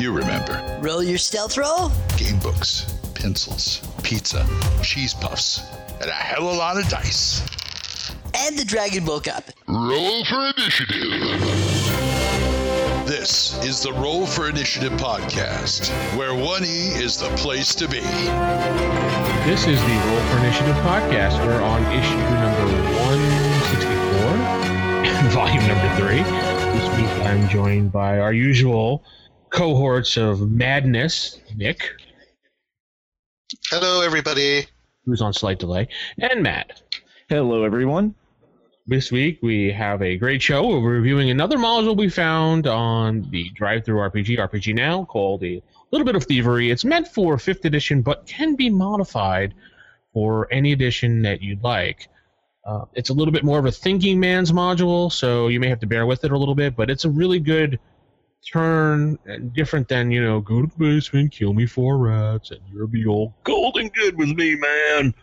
You remember. Roll your stealth roll. Game books, pencils, pizza, cheese puffs, and a hell of a lot of dice. And the dragon woke up. Roll for initiative. This is the Roll for Initiative podcast, where 1E is the place to be. This is the Roll for Initiative podcast. We're on issue number 164, volume number three. This week I'm joined by our usual cohorts of madness, Nick, Hello, everybody. who's on slight delay, and Matt. Hello, everyone. This week we have a great show. We're reviewing another module we found on the DriveThruRPG, RPG Now, called A Little Bit of Thievery. It's meant for 5th edition, but can be modified for any edition that you'd like. Uh, it's a little bit more of a thinking man's module, so you may have to bear with it a little bit, but it's a really good turn, and different than, you know, go to the basement, kill me four rats, and you'll be all golden good with me, man.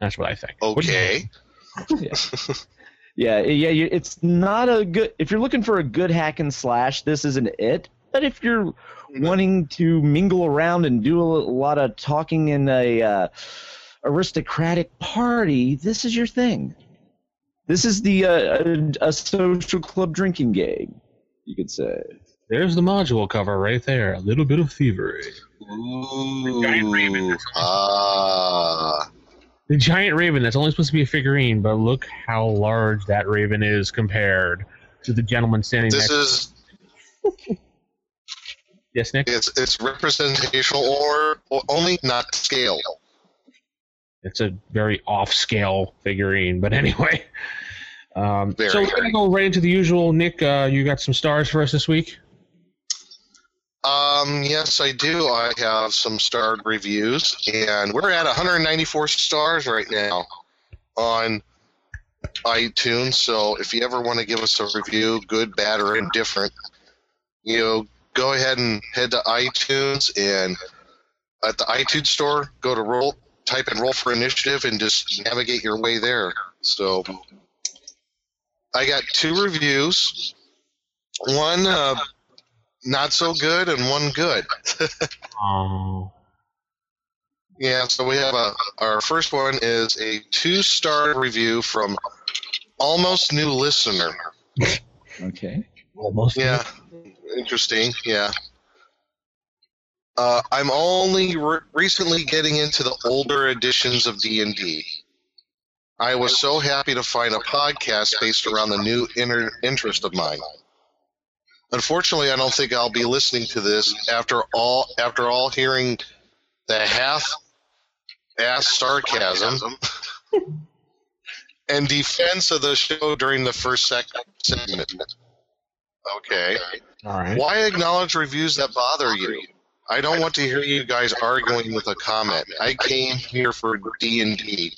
That's what I think. What do you Okay. Yeah, yeah, you, it's not a good. If you're looking for a good hack and slash, this isn't it. But if you're wanting to mingle around and do a lot of talking in a uh, aristocratic party, this is your thing. This is the uh, a, a social club drinking game, you could say. There's the module cover right there. A little bit of thievery. giant raven. Ooh. Ah. The giant raven that's only supposed to be a figurine, but look how large that raven is compared to the gentleman standing this next. This is yes, Nick. it's it's representational or, or only not scale. It's a very off-scale figurine, but anyway. Um, Very. so we're gonna go right into the usual. Nick, uh, you got some stars for us this week. Um, yes, I do. I have some starred reviews, and we're at 194 stars right now on iTunes. So if you ever want to give us a review, good, bad, or indifferent, you know, go ahead and head to iTunes and at the iTunes store, go to roll, type in roll for initiative, and just navigate your way there. So I got two reviews. One uh, not so good and one good. Oh, Yeah, so we have a our first one is a two star review from almost new listener. Okay. almost. Yeah, interesting. Yeah. Uh, I'm only re- recently getting into the older editions of D and D. I was so happy to find a podcast based around the new inner interest of mine. Unfortunately, I don't think I'll be listening to this after all. After all, hearing the half-ass sarcasm and defense of the show during the first segment. Okay. All right. Why acknowledge reviews that bother you? I don't want to hear you guys arguing with a comment. I came here for D and D,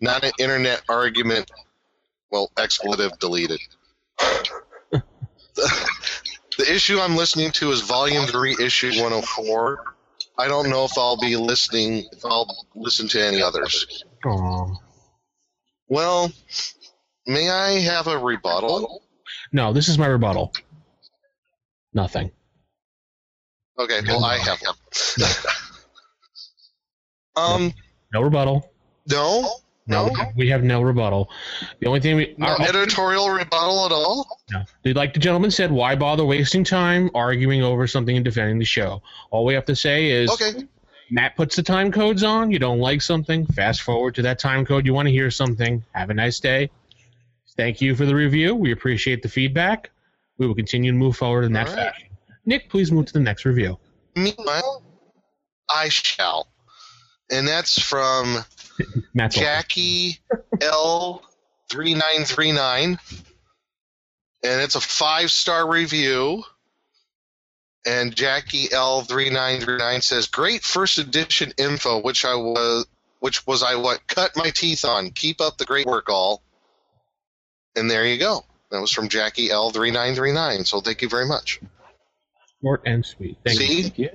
not an internet argument. Well, expletive deleted. the, the issue I'm listening to is Volume Three, Issue 104. I don't know if I'll be listening. If I'll listen to any others. Aw. Well, may I have a rebuttal? No, this is my rebuttal. Nothing. Okay, well I have one. um, No rebuttal. no, No, No? we have no rebuttal. The only thing we no our- editorial rebuttal at all. No. Like the gentleman said, why bother wasting time arguing over something and defending the show? All we have to say is Okay, Matt puts the time codes on. You don't like something, fast forward to that time code. You want to hear something. Have a nice day. Thank you for the review. We appreciate the feedback. We will continue to move forward in that All right. fashion. Nick, please move to the next review. meanwhile, I shall, and that's from Matt's Jackie L three nine three nine, and it's a five star review. And Jackie L three nine three nine says, "Great first edition info, which I was, which was I what cut my teeth on. Keep up the great work, all." And there you go. That was from Jackie L three nine three nine. So thank you very much. Short and sweet. Thank you. Thank you.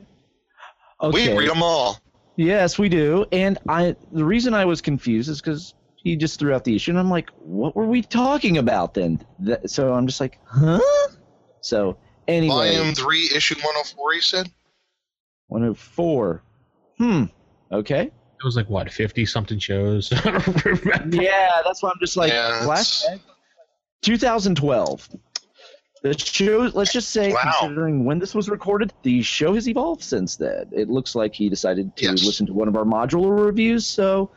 we read them all. Yes, we do. And I the reason I was confused is because he just threw out the issue, and I'm like, what were we talking about then? That, so I'm just like, huh? So anyway, Volume three, issue one hundred four. He said. 104. Hmm. Okay. It was like what fifty something shows. I don't remember. Yeah, that's why I'm just like Yeah, flashback. 2012. The show, let's just say, Wow. considering when this was recorded, the show has evolved since then. It looks like he decided to Yes. listen to one of our modular reviews, so,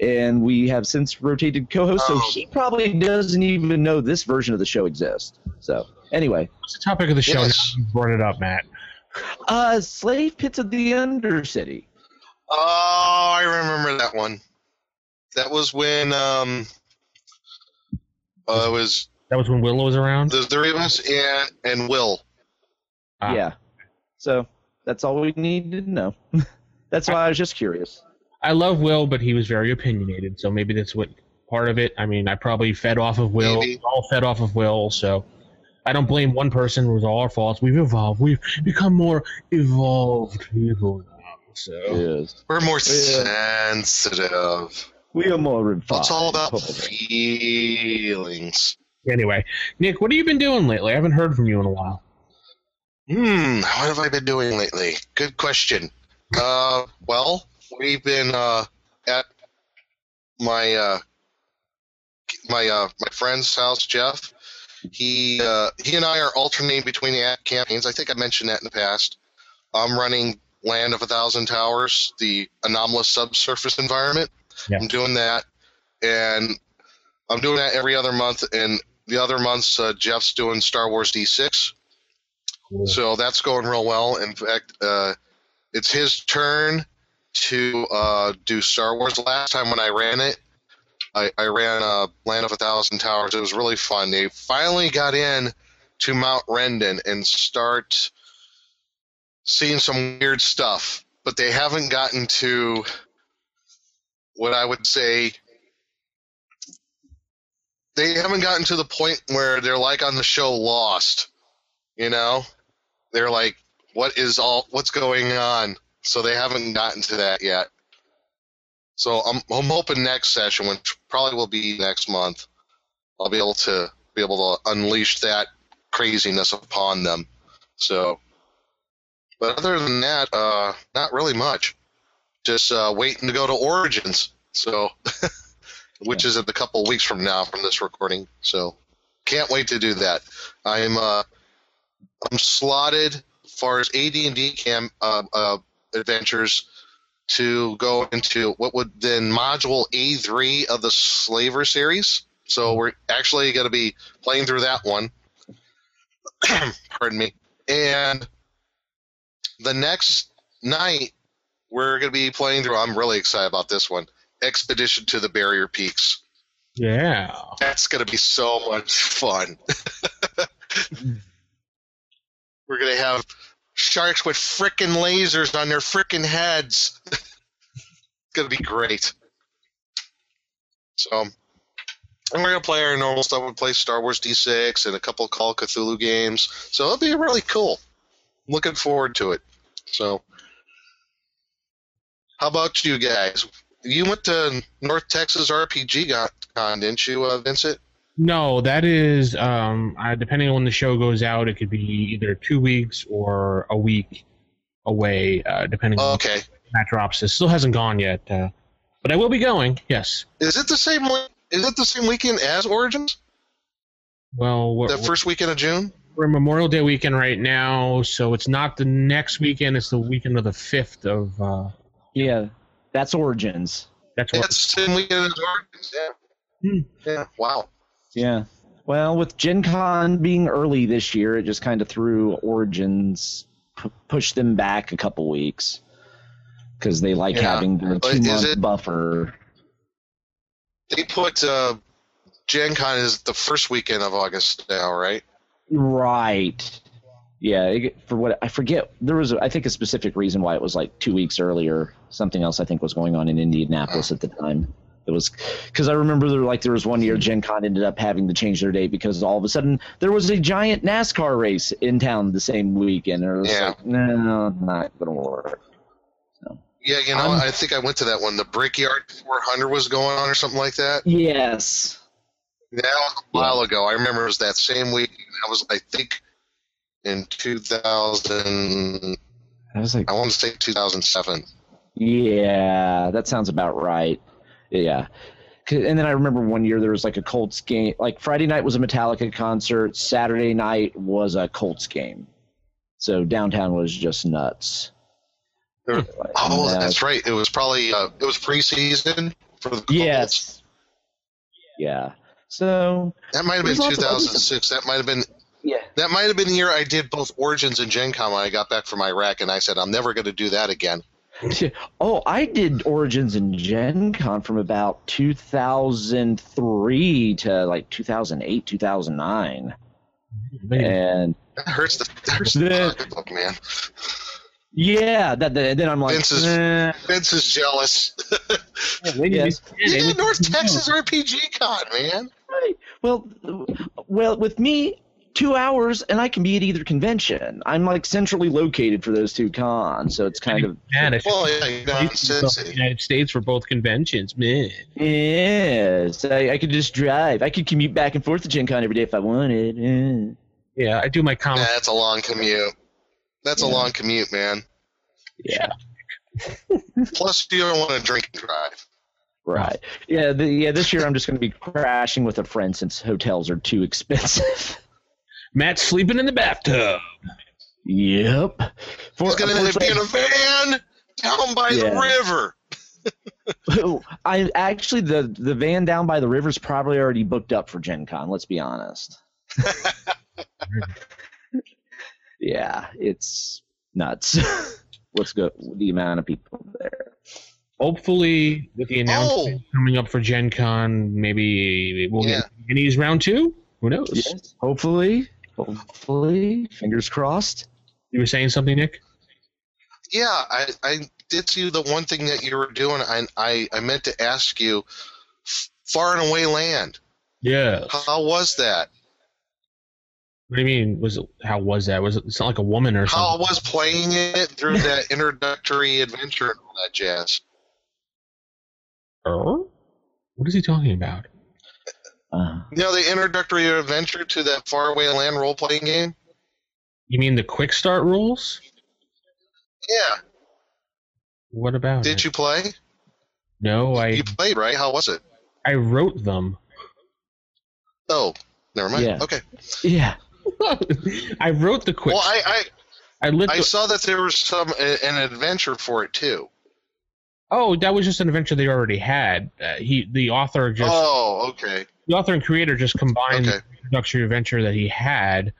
and we have since rotated co-hosts, Oh. so he probably doesn't even know this version of the show exists. So, anyway, What's the topic of the show? Yes. Now you brought it up, Matt. uh, Slave Pits of the Undercity. Oh, I remember that one. That was when um, uh, it was That was when Willow was around. the three of us and and Will. Ah. Yeah. So that's all we need to know. that's why I was just curious. I love Will, but he was very opinionated, so maybe that's what part of it. I mean, I probably fed off of Will. Maybe. All fed off of Will, so I don't blame one person. It was all our faults. We've evolved. We've become more evolved people now. So Yes. We're more Yeah. sensitive. We are more refined. It's all about feelings. Anyway, Nick, what have you been doing lately? I haven't heard from you in a while. Hmm, what have I been doing lately? Good question. Uh, well, we've been uh, at my uh, my uh, my friend's house, Jeff. He uh, he and I are alternating between the campaigns. I think I mentioned that in the past. I'm running Land of a Thousand Towers, the anomalous subsurface environment. Yeah. I'm doing that, and I'm doing that every other month. And the other months, uh, Jeff's doing Star Wars D6. Cool. So that's going real well. In fact, uh, it's his turn to uh, do Star Wars. Last time when I ran it, I, I ran uh, Land of a Thousand Towers. It was really fun. They finally got in to Mount Rendon and start seeing some weird stuff, but they haven't gotten to what I would say. They haven't gotten to the point where they're like on the show Lost, you know? they're like, "What is all? What's going on?" So they haven't gotten to that yet. So I'm I'm hoping next session, which probably will be next month, I'll be able to be able to unleash that craziness upon them. So, but other than that, uh, not really much. Just uh, waiting to go to Origins. So, which is in a couple weeks from now from this recording. So, can't wait to do that. I'm uh, I'm slotted as far as AD&D cam uh, uh, adventures to go into what would then module A3 of the Slaver series. So we're actually going to be playing through that one. Pardon me. And the next night we're going to be playing through. I'm really excited about this one. Expedition to the Barrier Peaks. Yeah. That's going to be so much fun. We're going to have sharks with frickin' lasers on their frickin' heads. it's going to be great. So, and we're going to play our normal stuff. We play Star Wars D6 and a couple of Call of Cthulhu games. So, it'll be really cool. Looking forward to it. So, how about you guys? You went to North Texas RPG Con, Con, didn't you, uh, Vincent? No, that is um, uh, depending on when the show goes out. It could be either two weeks or a week away, uh, depending on Okay. when that drops. It still hasn't gone yet, uh, but I will be going. Yes. Is it the same? we- Is it the same weekend as Origins? Well, we're, The first weekend of June? we're Memorial Day weekend right now, so it's not the next weekend. It's the weekend of the fifth of. Uh, Yeah, that's Origins. that's Yeah, what. it's the weekend as Origins. Yeah. Hmm. Yeah. Wow. Yeah. Well, with Gen Con being early this year, it just kind of threw Origins, p- pushed them back a couple weeks because they like Yeah. having the two month it- buffer. They put uh, Gen Con is the first weekend of August now, right? Right. Yeah. it- For what I forget, there was I think a specific reason why it was like two weeks earlier. Something else I think was going on in Indianapolis at the time. It was because I remember there like there was one year Gen Con ended up having to change their date because all of a sudden there was a giant NASCAR race in town the same weekend. And it was Yeah. like, no, not gonna work. Yeah, you know, I think I went to that one. The Brickyard 400 was going on or something like that. Yes. That was a while ago. I remember it was that same week. That was, I think, in 2000. I was like, I want to say 2007. yeah, that sounds about right. Yeah. And then I remember one year there was like a Colts game. Like Friday night was a Metallica concert. Saturday night was a Colts game. So downtown was just nuts. Oh, And, uh, that's right. It was probably uh, it was preseason for the Colts. Yes. Yeah. So That might have been There's lots of other 2006. That might have been yeah. That might have been the year I did both Origins and Gen Con when I got back from Iraq, and I said I'm never going to do that again. Oh, I did Origins and Gen Con from about 2003 to like 2008, 2009. Man, And That hurts the that hurts the The- man. yeah, that, that then I'm like, Vince is- eh, Vince is jealous. yes. you did North Texas RPG Con, man. Right. Well, well, with me, two hours, and I can be at either convention. I'm like centrally located for those two cons, so it's kind of Man, I should Well, yeah, you know, States for since- the United States for both conventions, man. yes. I, I could just drive. I could commute back and forth to Gen Con every day if I wanted. eh. Yeah, I do my comic. that's a long commute. That's a long commute, man. Yeah. Plus, you don't want to drink and drive. Right. Yeah. The, yeah. This year I'm just going to be crashing with a friend since hotels are too expensive. Matt's sleeping in the bathtub. yep. For, He's going to be in a van down by Yeah. the river. Oh, I actually the the van down by the river's probably already booked up for Gen Con. Let's be honest. yeah, it's nuts. Let's go. The amount of people there. Hopefully, with the oh! announcement coming up for Gen Con, maybe we'll Yeah. get Minis round two. Who knows? Yes. Hopefully. Hopefully. Fingers crossed. You were saying something, Nick? Yeah, I, I did see the one thing that you were doing. I, I, I meant to ask you Far and Away Land. Yeah. How was that? What do you mean? Was it? How was that? Was it? It's not like a woman or something. How something. was playing it through that introductory adventure and all that jazz? Er? What is he talking about? Uh, You know, the introductory adventure to that faraway Land role playing game? You mean the quick start rules? Yeah. What about Did it? you play? No, I You played, right? How was it? I wrote them. Oh, never mind. Yeah. Okay. yeah. I wrote the quick. Well, I, I, I I the, saw that there was some an adventure for it too. Oh, that was just an adventure they already had. Uh, he, the author, just Oh, okay. the author and creator just combined Okay. the introductory adventure that he had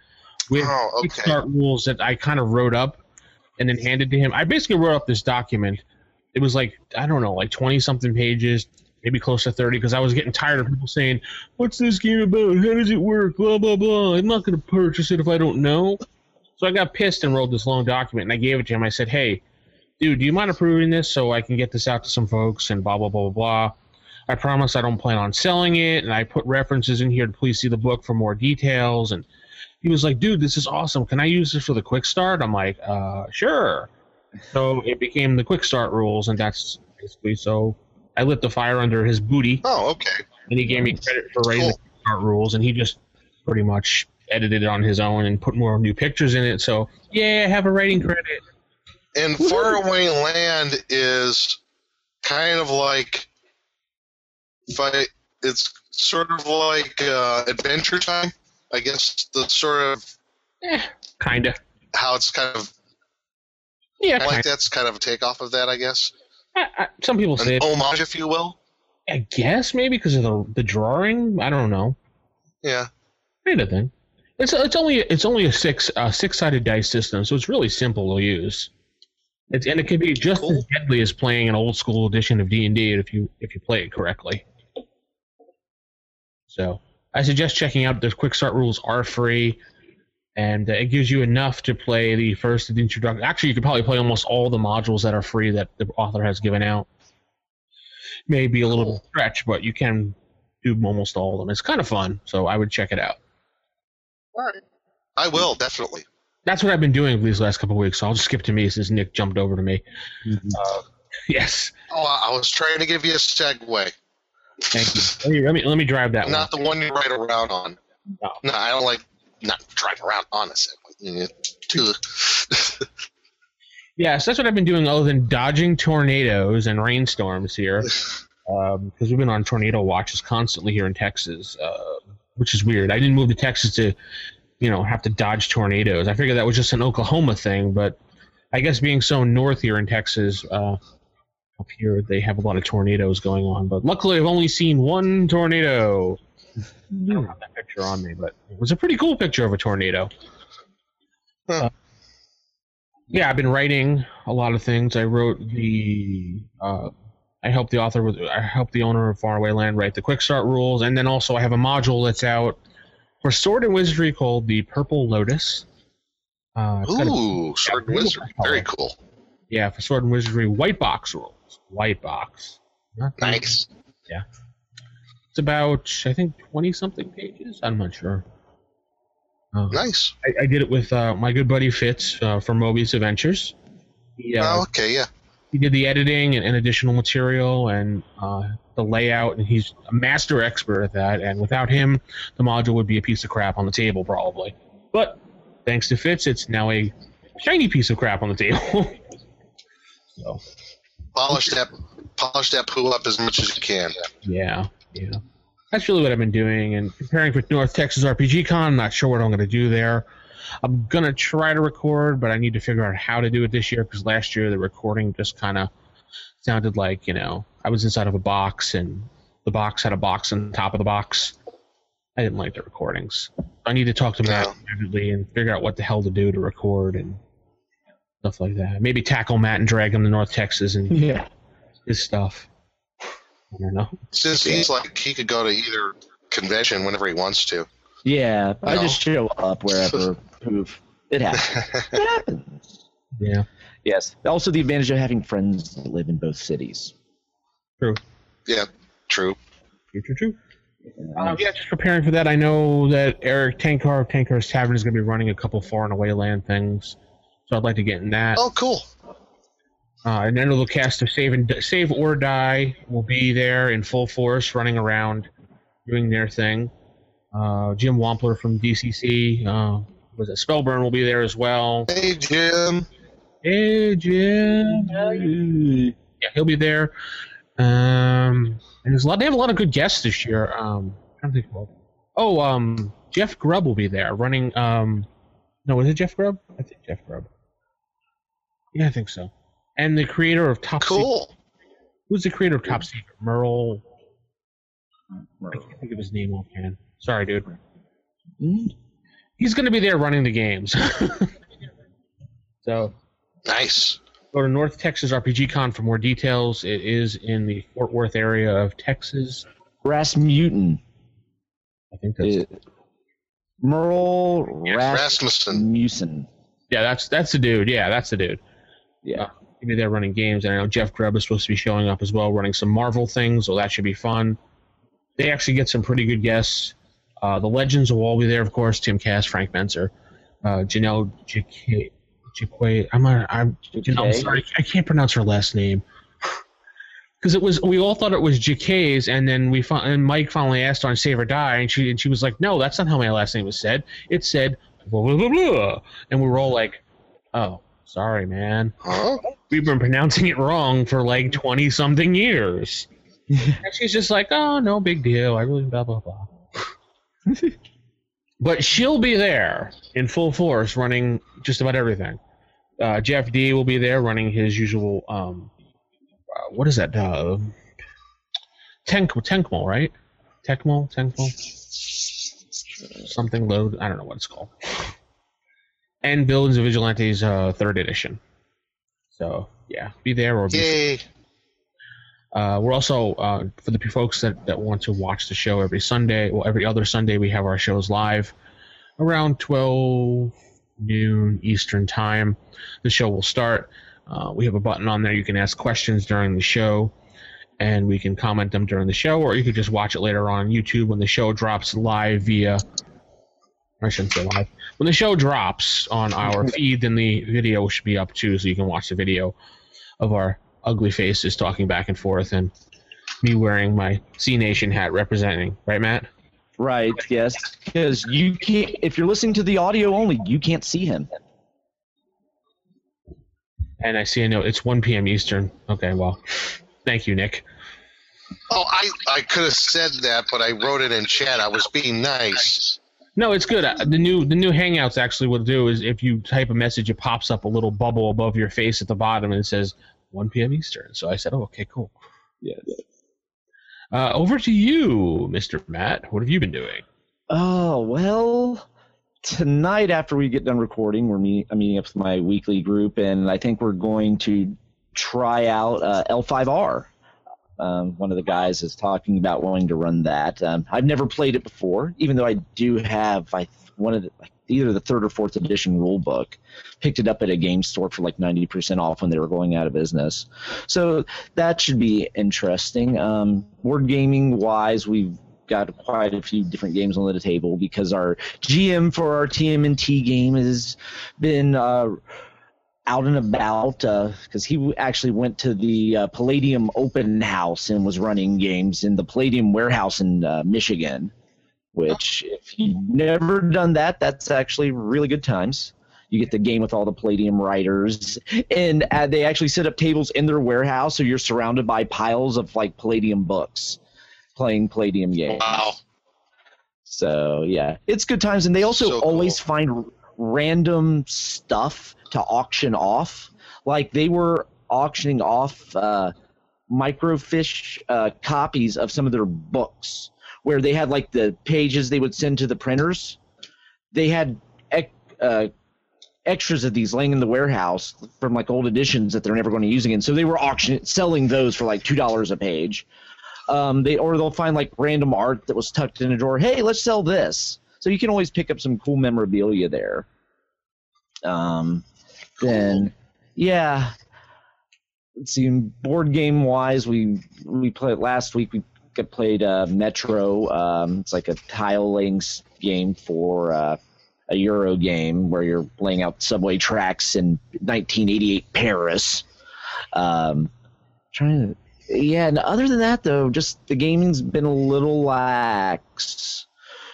with Oh, okay. start rules that I kind of wrote up and then handed to him. I basically wrote up this document. It was like I don't know, like twenty something pages, maybe close to thirty, because I was getting tired of people saying, "What's this game about? How does it work? Blah blah blah." I'm not going to purchase it if I don't know. So I got pissed and wrote this long document, and I gave it to him. I said, "Hey, dude, do you mind approving this so I can get this out to some folks?" And blah blah blah blah blah. I promise I don't plan on selling it, and I put references in here to please see the book for more details. And he was like, "Dude, this is awesome. Can I use this for the quick start?" I'm like, "Uh, sure." So it became the quick start rules, and that's basically so. I lit the fire under his booty, Oh, okay. and he gave me credit for writing the Cool. quick start rules, and he just pretty much edited it on his own and put more new pictures in it. So yeah, I have a writing credit. And Far Away Land is kind of like it's sort of like uh, Adventure Time. I guess the sort of Eh, kinda. how it's kind of Yeah, like kinda. that's kind of a takeoff of that, I guess. I, I, some people say An it. homage, if you will. I guess maybe because of the the drawing. I don't know. Yeah. Kind of thing. It's it's only it's only a six uh, six sided dice system, so it's really simple to use. It's and it can be just Cool. as deadly as playing an old school edition of D and D if you if you play it correctly. So I suggest checking out. The quick start rules are free, and it gives you enough to play the first introduction. Actually, you could probably play almost all the modules that are free that the author has given out. Maybe a little stretch, but you can do almost all of them. It's kind of fun, so I would check it out. I will, definitely. That's what I've been doing these last couple of weeks. So I'll just skip to me since Nick jumped over to me. Uh, yes, Oh, I I was trying to give you a segue. thank you. Let me let me, let me drive that one. Not the one you ride around on. No. No, I don't like not drive around on a Segway. Yeah, to the- Yes, that's what I've been doing other than dodging tornadoes and rainstorms here. Because we've been on tornado watches constantly here in Texas, uh, which is weird. I didn't move to Texas to, you know, have to dodge tornadoes. I figured that was just an Oklahoma thing, but I guess being so north here in Texas, uh, up here they have a lot of tornadoes going on. But luckily, I've only seen one tornado. I don't have that picture on me, but it was a pretty cool picture of a tornado. Huh. Uh, yeah, I've been writing a lot of things. I wrote the. Uh, I helped the author with. I helped the owner of Faraway Land write the quick start rules, and then also I have a module that's out for Sword and Wizardry called the Purple Lotus. Uh, it's got a- Ooh, sword and wizard. Very cool. yeah, for Sword and Wizardry white box rules. White box. Not Nice. It's about I think twenty something pages. I'm not sure. Uh, Nice. I, I did it with uh, my good buddy Fitz uh, from Mobius Adventures. He, uh, Oh, okay, yeah. He did the editing and, and additional material and uh, the layout, and he's a master expert at that. And without him, the module would be a piece of crap on the table probably. But thanks to Fitz, it's now a shiny piece of crap on the table. so Polish that, polish that poo up as much as you can. yeah, yeah, that's really what I've been doing. And preparing for North Texas RPG Con. I'm not sure what I'm going to do there. I'm gonna try to record, but I need to figure out how to do it this year because last year the recording just kind of sounded like you know I was inside of a box and the box had a box on top of the box. I didn't like the recordings. I need to talk to Matt No. privately and figure out what the hell to do to record and stuff like that. Maybe tackle Matt and drag him to North Texas and Yeah. his stuff. I don't know. It just seems like he could go to either convention whenever he wants to. Yeah. I No. just show up wherever. Poof. It happens. It happens. Yeah. Yes. Also, the advantage of having friends that live in both cities. True. yeah, true. True, true, true. Uh, yeah, just preparing for that. I know that Erik Tenkar of Tenkar's Tavern is going to be running a couple far and away land things, so I'd like to get in that. Oh, cool. Uh, and then the cast of Save and Save or Die will be there in full force, running around, doing their thing. Uh, Jim Wampler from DCC, uh, was it Spellburn will be there as well. Hey, Jim. Hey Jim, yeah, he'll be there. Um, and there's a lot. They have a lot of good guests this year. Um, I'm trying to think of. Oh, um, Jeff Grubb will be there running. Um, no, is it Jeff Grubb? I think Jeff Grubb. Yeah, I think so. And the creator of Top Secret. Cool. Who's the creator of Top Secret? Merle. Merle. I can't think of his name offhand. Sorry, dude. Mm. He's going to be there running the games. so Nice. go to North Texas RPG Con for more details. It is in the Fort Worth area of Texas. Rasmussen. I think that's Uh, Merle Yes, Rasmussen. Rasmussen. yeah, that's that's the dude. Yeah, that's the dude. Yeah. He'll be there running games, and I know Jeff Grubb is supposed to be showing up as well, running some Marvel things. So that should be fun. They actually get some pretty good guests. Uh, the legends will all be there, of course. Tim Kask, Frank Mentzer, uh, Janelle Jacquet. I'm. I'm. Janelle, I'm sorry, I can't pronounce her last name. Because it was, we all thought it was Jacquet's, and then we fin- and Mike finally asked on Save or Die, and she and she was like, "No, that's not how my last name was said. It said blah blah blah blah," and we were all like, "Oh, sorry, man." Huh? we've been pronouncing it wrong for like 20 something years. and she's just like, oh, no big deal. I really blah, blah, blah. but she'll be there in full force running just about everything. Uh, Jeff Dee will be there running his usual, um, uh, what is that? Uh, Tenk, right? Tekmol? Tenkmol? Something load. I don't know what it's called. And Villains and Vigilantes, uh, third edition. So yeah, be there or be. Yay. Uh, we're also uh, for the folks that, that want to watch the show every Sunday. Well, every other Sunday we have our shows live around twelve noon Eastern time. The show will start. Uh, we have a button on there. You can ask questions during the show, and we can comment them during the show, or you could just watch it later on YouTube when the show drops live via. I shouldn't say live. When the show drops on our feed, then the video should be up too, so you can watch the video of our ugly faces talking back and forth, and me wearing my C Nation hat representing. Right, Matt? Right. Yes. Because you can't. If you're listening to the audio only, you can't see him. And I see a note. It's 1 p.m. Eastern. Okay, well, thank you, Nick. Oh, I, I could have said that, but I wrote it in chat. I was being nice. No, it's good. Uh, The new the new Hangouts actually will do is if you type a message, it pops up a little bubble above your face at the bottom, and it says 1 p.m. Eastern. So I said, "Oh, okay, cool." Yes. Uh, over to you, Mr. Matt. What have you been doing? Oh well, tonight after we get done recording, we're meet, I'm meeting up with my weekly group, and I think we're going to try out uh, L5R. Um, one of the guys is talking about wanting to run that. Um, I've never played it before, even though I do have I one of the, either the third or fourth edition rule book. Picked it up at a game store for like 90% off when they were going out of business. So that should be interesting. Um, board gaming wise, we've got quite a few different games on the table because our GM for our TMNT game has been uh, out and about because he actually went to the uh, Palladium Open House and was running games in the Palladium Warehouse in uh, Michigan. Which, if you've never done that, that's actually really good times. You get the game with all the Palladium writers, and uh, they actually set up tables in their warehouse, so you're surrounded by piles of like Palladium books, playing Palladium games. Wow. So yeah, it's good times, and they also So cool. always find random stuff to auction off. Like they were auctioning off uh, microfiche uh, copies of some of their books, where they had like the pages they would send to the printers. They had ec- uh, extras of these laying in the warehouse from like old editions that they're never going to use again. So they were auctioning, selling those for like two dollars a page. Um, they or they'll find like random art that was tucked in a drawer. Hey, let's sell this. So you can always pick up some cool memorabilia there. Um, then yeah, see. Board game wise, we we played last week. We played uh, Metro. Um, it's like a tile laying game for uh, a Euro game where you're laying out subway tracks in 1988 Paris. Um, trying to yeah, and other than that, though, just the gaming's been a little lax.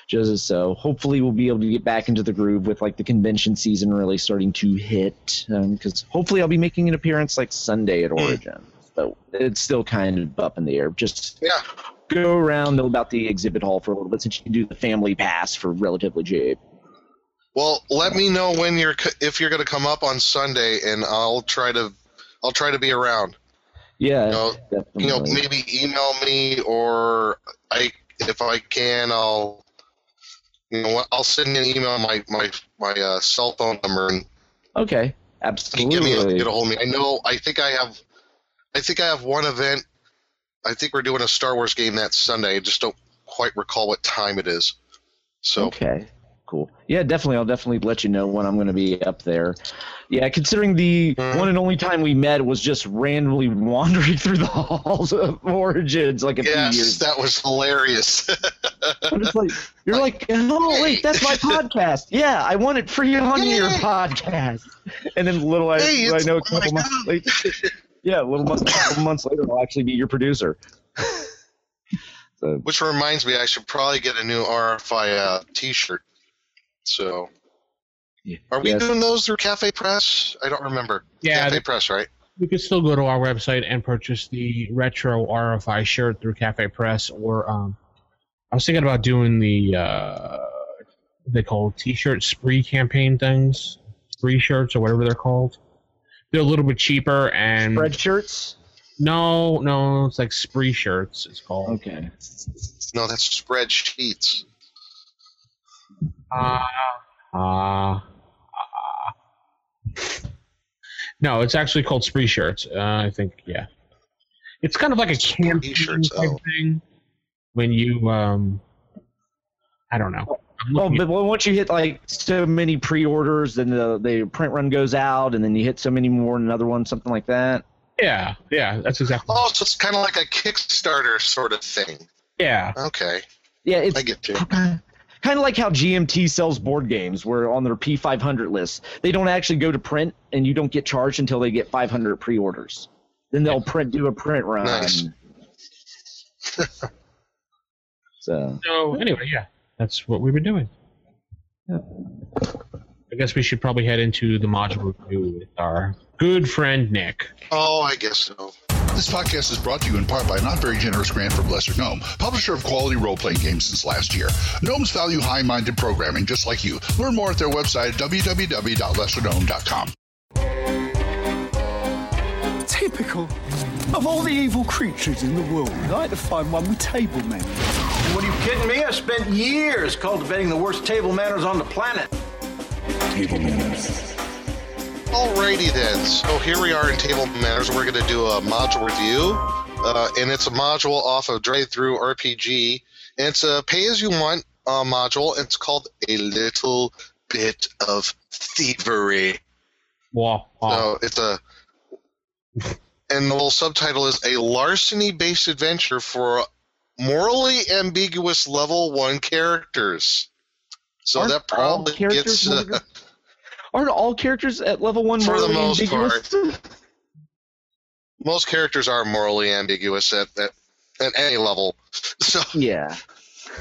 Just so, hopefully, we'll be able to get back into the groove with like the convention season really starting to hit. Um, because hopefully, I'll be making an appearance like Sunday at hmm. Origin. So it's still kind of up in the air. Just Yeah. go around know about the exhibit hall for a little bit since you can do the family pass for relatively cheap. Well, let me know when you're if you're going to come up on Sunday, and I'll try to I'll try to be around. Yeah, You know, definitely. you know, maybe email me or I if I can, I'll you know what, I'll send you an email my my my uh, cell phone number and okay, can give me absolutely. get a hold of me. I know. I think I have. I think I have one event. I think we're doing a Star Wars game that Sunday. I just don't quite recall what time it is. So Okay, cool. Yeah, definitely. I'll definitely let you know when I'm going to be up there. Yeah, considering the Mhm. one and only time we met was just randomly wandering through the halls of Origins like a few yes, years. that was hilarious. Like, you're like, oh wait, that's my podcast. Yeah, I want it free on your podcast. And then little I, Hey, I know a oh couple months later. Yeah, a little months, couple months later, I'll actually be your producer. so Which reminds me, I should probably get a new RFI uh, T-shirt. So, Yeah. are we Yes. doing those through Cafe Press? I don't remember. Yeah, Cafe Press, right? you can still go to our website and purchase the retro RFI shirt through Cafe Press, or um, I was thinking about doing the uh, they call T-shirt spree campaign things, spree shirts or whatever they're called. They're a little bit cheaper and spread shirts. no, no, it's like spree shirts. It's called. Okay. No, that's spreadsheets. Ah, ah, ah. No, it's actually called spree shirts. Uh, I think, yeah. It's kind of like a campaign T-shirts, type oh. thing. When you, um, I don't know. I'm Well, but once you hit like so many pre-orders, then the, the print run goes out, and then you hit so many more, another one, something like that. yeah, yeah, that's exactly. Oh, so it's kind of like a Kickstarter sort of thing. Yeah, Okay, Yeah, it's I get you. Kind of like how GMT sells board games, where on their P500 list, they don't actually go to print, and you don't get charged until they get 500 pre-orders. Then they'll print, do a print run. Nice. so So anyway, yeah. that's what we've been doing. Yeah. I guess we should probably head into the module review with our good friend Nick. Oh, I guess so. This podcast is brought to you in part by a not very generous grant from Lesser Gnome, publisher of quality role playing games since last year. Gnomes value high minded programming just like you. Learn more at their website at www.lessergnome.com. Typical. Of all the evil creatures in the world, I'd like to find one with table manners. What are you kidding me? I spent years cultivating the worst table manners on the planet. Table manners. Alrighty then. So here we are in Table Manners. We're going to do a module review, uh, and it's a module off of DriveThruRPG. And it's a pay as you want uh, module. It's called A Little Bit of Thievery. Wow. wow. So it's a, and the little subtitle is a larceny-based adventure for morally ambiguous level one characters. So Aren't that probably gets. Uh, Aren't all characters at level one For the most ambiguous? most characters are morally ambiguous at, at at any level. So yeah.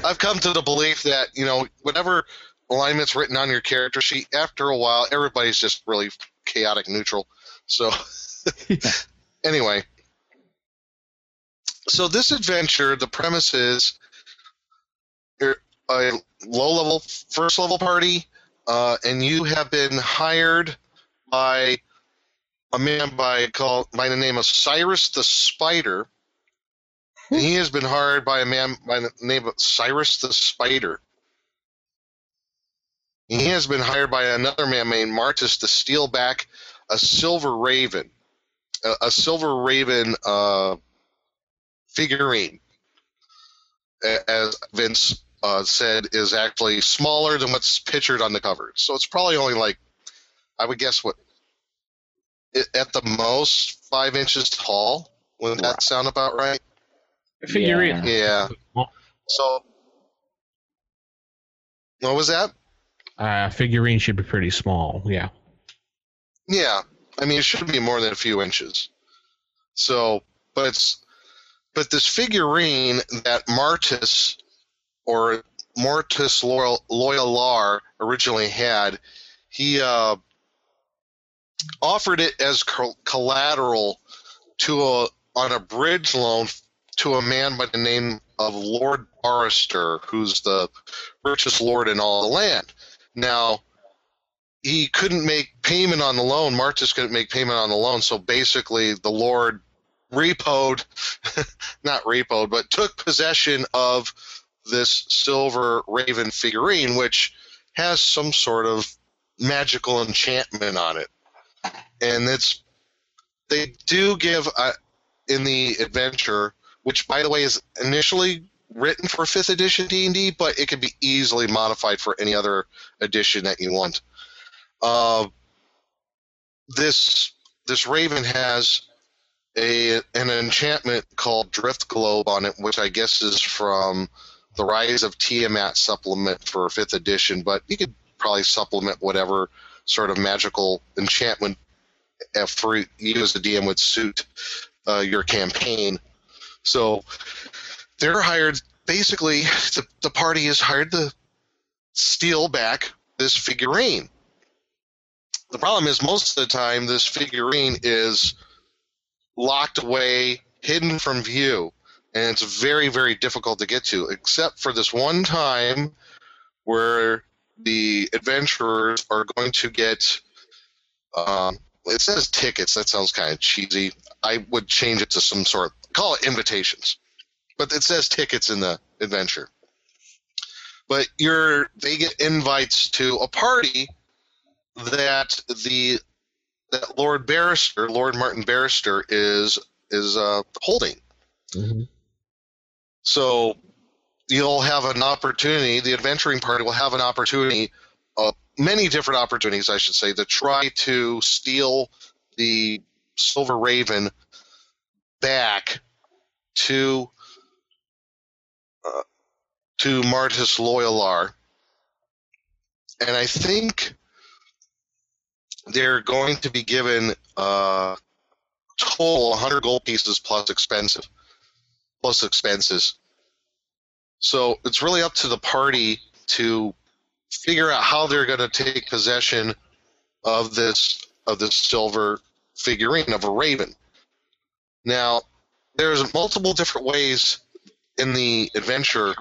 I've come to the belief that you know whatever alignment's written on your character sheet, after a while, everybody's just really chaotic neutral. So anyway, so this adventure, the premise is a low level first level party, uh, and you have been hired by a man by called by the name of Cyrus the Spider. And he has been hired by a man by the name of Cyrus the Spider. He has been hired by another man named Martus to steal back a silver raven, a, a silver raven uh, figurine, as Vince uh, said, is actually smaller than what's pictured on the cover. So it's probably only like, I would guess, what it, at the most five inches tall. Wouldn't that sound about right? Figurine. Yeah. So, what was that? Uh, figurine should be pretty small. Yeah. Yeah, I mean it should be more than a few inches. So, but it's but this figurine that Martus or Mortis Loyal Loyalar originally had, he uh, offered it as co- collateral to a on a bridge loan to a man by the name of Lord Barrister, who's the richest lord in all the land. Now, he couldn't make payment on the loan. Martus couldn't make payment on the loan, so basically the Lord repoed, not repoed, but took possession of this silver raven figurine, which has some sort of magical enchantment on it. And it's they do give uh, in the adventure, which by the way is initially written for fifth edition D and D, but it can be easily modified for any other edition that you want. Uh, this this raven has a an enchantment called Drift Globe on it, which I guess is from the Rise of Tiamat supplement for fifth edition. But you could probably supplement whatever sort of magical enchantment for you as a DM would suit uh, your campaign. So they're hired. Basically, the, the party is hired to steal back this figurine. The problem is, most of the time, this figurine is locked away, hidden from view, and it's very, very difficult to get to, except for this one time where the adventurers are going to get. Um, it says tickets. That sounds kind of cheesy. I would change it to some sort. Call it invitations, but it says tickets in the adventure. But you're they get invites to a party that the that Lord Barrister, Lord Martin Barrister, is is uh, holding. Mhm. So you'll have an opportunity. The adventuring party will have an opportunity, uh, many different opportunities, I should say, to try to steal the Silver Raven back to uh, to Martus Loyalar. And I think they're going to be given uh, total 100 gold pieces plus expensive plus expenses So it's really up to the party to figure out how they're going to take possession of this of this silver figurine of a raven. Now, there's multiple different ways in the adventure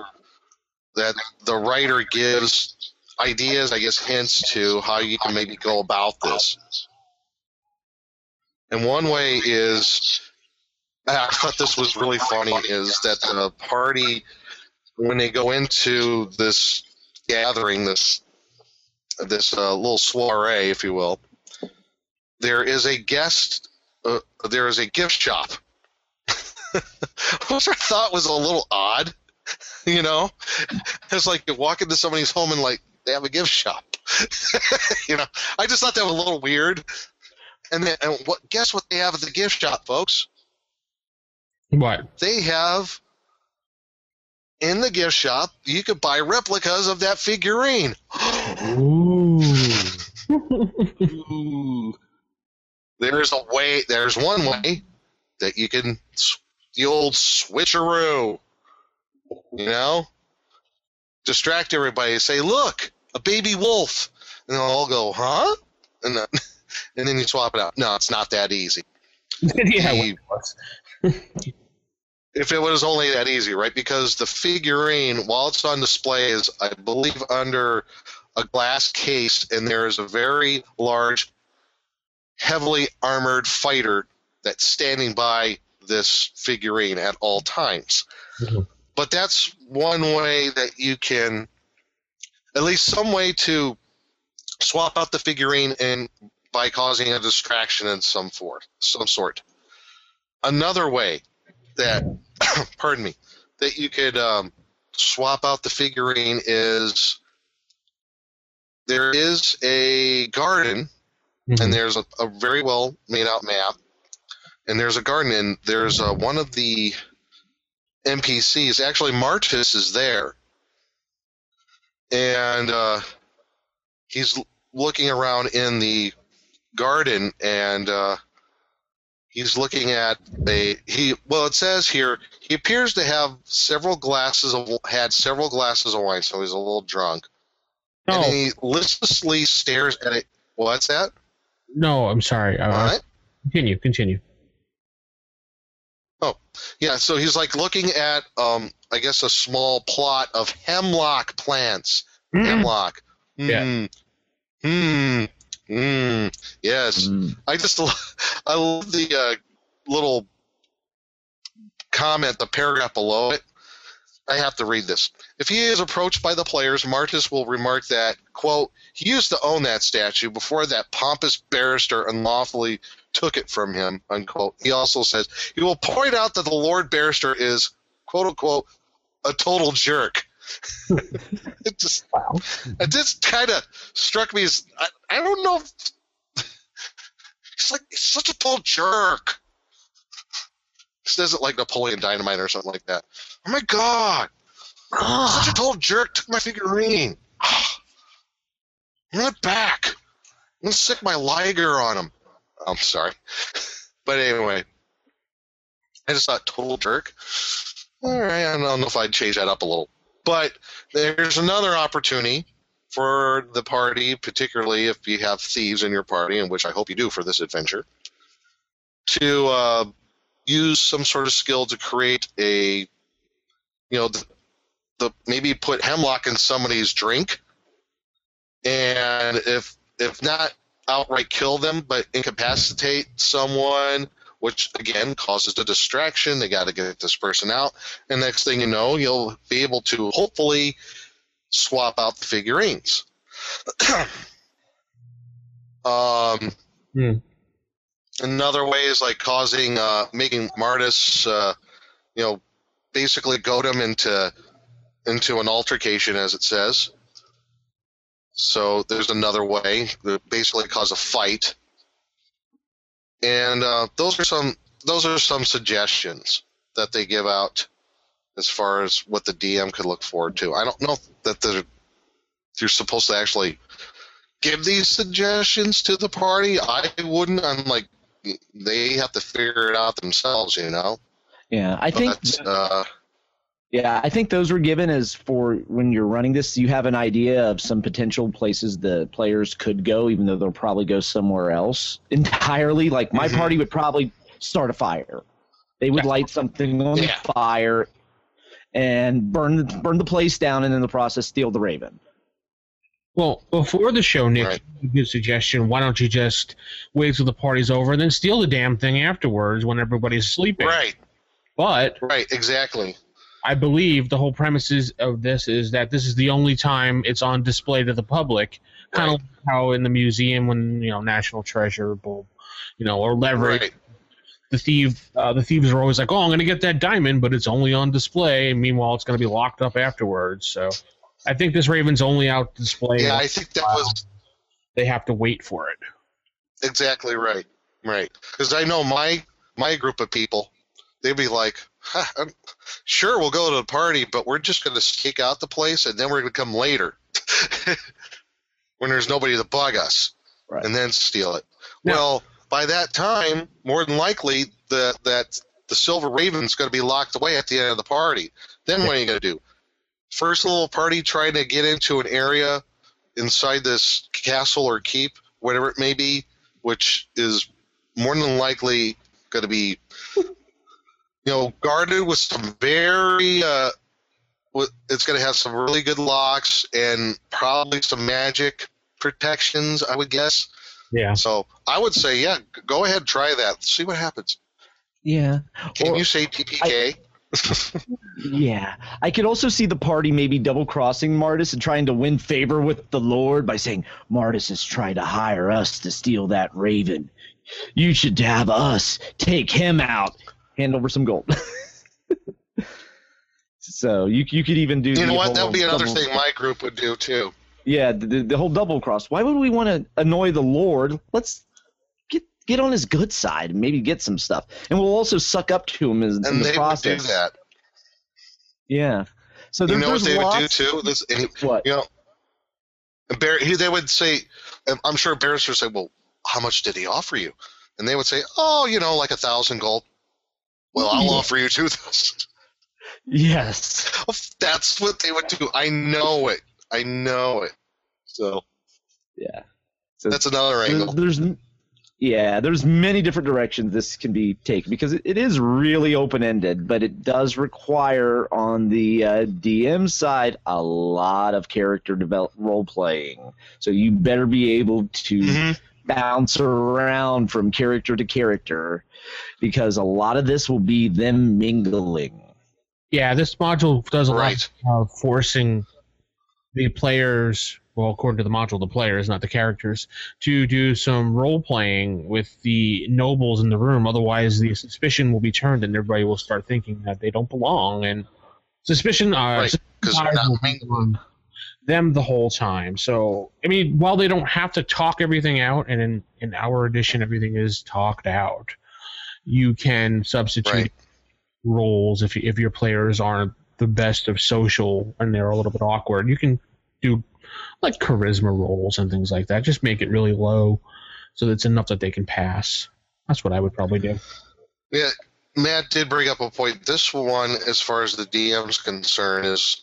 that the writer gives ideas, I guess, hints to how you can maybe go about this. And one way is, I thought this was really funny, is that the party, when they go into this gathering, this this uh, little soiree, if you will, there is a guest, uh, there is a gift shop, which I thought was a little odd. You know, it's like you walk into somebody's home and like they have a gift shop. you know, I just thought that was a little weird. And then, and what? Guess what they have at the gift shop, folks? What? They have in the gift shop. You could buy replicas of that figurine. Ooh. Ooh. There's a way. There's one way that you can the old switcheroo. You know, distract everybody. Say, look, a baby wolf, and they'll all go, huh? And then, and then you swap it out. No, it's not that easy. yeah, The- if it was only that easy, right? Because the figurine, while it's on display, is I believe under a glass case, and there is a very large, heavily armored fighter that's standing by this figurine at all times. Mhm. But that's one way that you can, at least some way to swap out the figurine and by causing a distraction in some for some sort. Another way that pardon me that you could um, swap out the figurine is there is a garden Mhm. and there's a, a very well made out map and there's a garden and there's uh one of the npcs actually martus is there and uh, he's looking around in the garden and uh, he's looking at a he well it says here he appears to have several glasses of had several glasses of wine so he's a little drunk. No, and he listlessly stares at it. What's that? No, I'm sorry. Uh, all right. Continue, continue. Oh yeah so he's like looking at um i guess a small plot of hemlock plants. Hemlock. Yeah. mm. Mm. Yes Mm. I just I love the uh, little comment, the paragraph below it. I have to read this. If he is approached by the players, Martis will remark that, quote, he used to own that statue before that pompous barrister unlawfully took it from him, unquote. He also says he will point out that the Lord Barrister is, quote unquote, a total jerk. it just Wow. it just kind of struck me as I, I don't know if he's like he's such a total jerk. Says it like Napoleon Dynamite or something like that. Oh my god, such a total jerk took my figurine. I'm gonna back. I'm gonna stick my Liger on him. I'm sorry, but anyway, I just thought total jerk. All right, I don't know if I'd change that up a little, but there's another opportunity for the party, particularly if you have thieves in your party, and which I hope you do for this adventure, to uh, use some sort of skill to create a, you know, the, the maybe put hemlock in somebody's drink, and if if not outright kill them, but incapacitate someone. Which again causes a distraction. They got to get this person out, and next thing you know, you'll be able to hopefully swap out the figurines. um, Hmm. Another way is like causing, uh, making Martis, uh, you know, basically goad him into into an altercation, as it says. So there's another way that basically cause a fight, and uh, those are some those are some suggestions that they give out as far as what the DM could look forward to. I don't know that they're, you're supposed to actually give these suggestions to the party. I wouldn't. I'm like, they have to figure it out themselves, you know. Yeah, I think But, uh, Yeah, I think those were given as for when you're running this, you have an idea of some potential places the players could go, even though they'll probably go somewhere else entirely. Like my Mhm. party would probably start a fire. They would light something on Yeah. the fire and burn the, burn the place down, and in the process steal the raven. Well, before the show, Nick, Right. good suggestion. Why don't you just wait till the party's over and then steal the damn thing afterwards when everybody's sleeping? Right, But right, exactly. I believe the whole premises of this is that this is the only time it's on display to the public. Kind Right. of like how in the museum when you know National Treasure, you know, or Leverage, Right. the thief, uh, the thieves are always like, "Oh, I'm going to get that diamond," but it's only on display. Meanwhile, it's going to be locked up afterwards. So, I think this Raven's only out display. Yeah, I think that was they have to wait for it. exactly right. Right. Because I know my my group of people, they'd be like, "Sure, we'll go to the party, but we're just going to stake out the place, and then we're going to come later when there's nobody to bug us, Right. and then steal it." Now- well, by that time, more than likely, the that the silver raven's going to be locked away at the end of the party. Then what are you going to do? First little party trying to get into an area inside this castle or keep, whatever it may be, which is more than likely going to be, you know, guarded with some very. Uh, it's going to have some really good locks and probably some magic protections, I would guess. Yeah. So I would say, yeah, go ahead, try that. See what happens. Yeah. Can Or- you say TPK? Yeah. I could also see the party maybe double crossing Martis and trying to win favor with the Lord by saying, Martis is trying to hire us to steal that raven. You should have us take him out. Hand over some gold. so you you could even do you know what? That would be uh, another double- thing my group would do too. Yeah, the, the, whole double cross. Why would we want to annoy the Lord? Let's get get on his good side and maybe get some stuff. And we'll also suck up to him as, in And the they would process. do that. Yeah. So there, You know what they would do too? This, What? you know, he, they would say, I'm sure Barrister would say, well, how much did he offer you? And they would say, oh, you know, like a thousand gold. Well, I'll Yeah. offer you two thousand. Yes. That's what they would do. I know it. I know it. So Yeah. So that's another angle. there's yeah, there's many different directions this can be taken because it, it is really open ended, but it does require on the uh, DM side a lot of character develop role playing. So you better be able to Mhm. Bounce around from character to character because a lot of this will be them mingling. Yeah, this module does a Right. lot of forcing the players, well, according to the module, the players, not the characters, to do some role playing with the nobles in the room. Otherwise, the suspicion will be turned, and everybody will start thinking that they don't belong. And suspicion, uh, Right, 'cause they're not mingling. be on them the whole time. So, I mean, while they don't have to talk everything out, and in in our edition, everything is talked out, you can substitute Right. roles if if your players aren't the best of social and they're a little bit awkward. You can do like charisma roles and things like that. Just make it really low, so that's enough that they can pass. That's what I would probably do. Yeah, Matt did bring up a point. This one, as far as the DM's concerned, is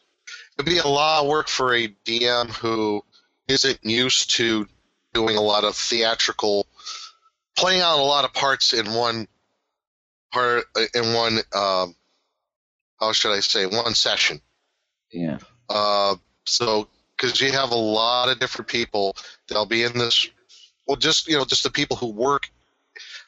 it'd be a lot of work for a DM who isn't used to doing a lot of theatrical, playing out a lot of parts in one part in one. Um, how should I say? One session. Yeah. Uh, so, because you have a lot of different people, they'll be in this. Well, just you know, just the people who work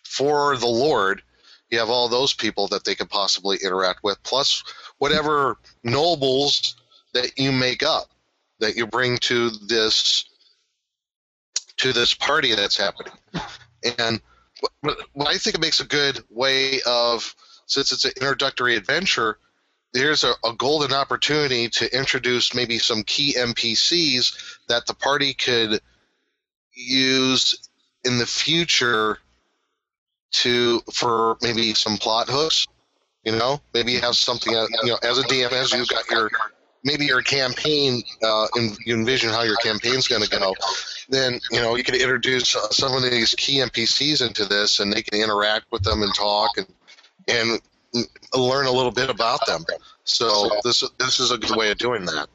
for the Lord. You have all those people that they could possibly interact with, plus whatever nobles that you make up, that you bring to this to this party that's happening. And what- what I think it makes a good way of, since it's an introductory adventure, there's a, a golden opportunity to introduce maybe some key NPCs that the party could use in the future to for maybe some plot hooks. You know, maybe you have something. You know, as a DM, as you've got your maybe your campaign, uh, and you envision how your campaign's going to go. Then you know you could introduce uh, some of these key NPCs into this, and they can interact with them and talk and and learn a little bit about them. So this this is a good way of doing that.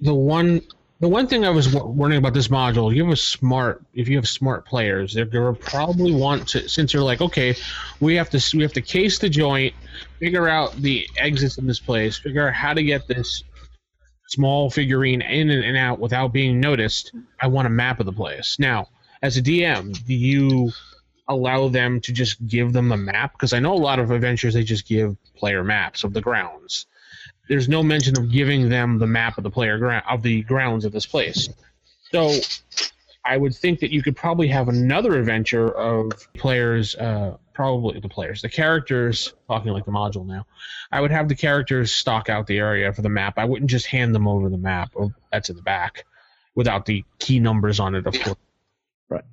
the one the one thing I was w- wondering about this module, you have a smart if you have smart players, they're to probably want to since you're like, okay, we have to we have to case the joint, figure out the exits in this place, figure out how to get this small figurine in and out without being noticed. I want a map of the place. Now, as a DM, do you allow them to just give them a map? Because I know a lot of adventures they just give player maps of the grounds there's no mention of giving them the map of the player ground of the grounds of this place. So I would think that you could probably have another adventure of players, uh, probably the players, the characters, talking like the module now. I would have the characters stock out the area for the map. I wouldn't just hand them over the map or that's in the back without the key numbers on it, of course. Right.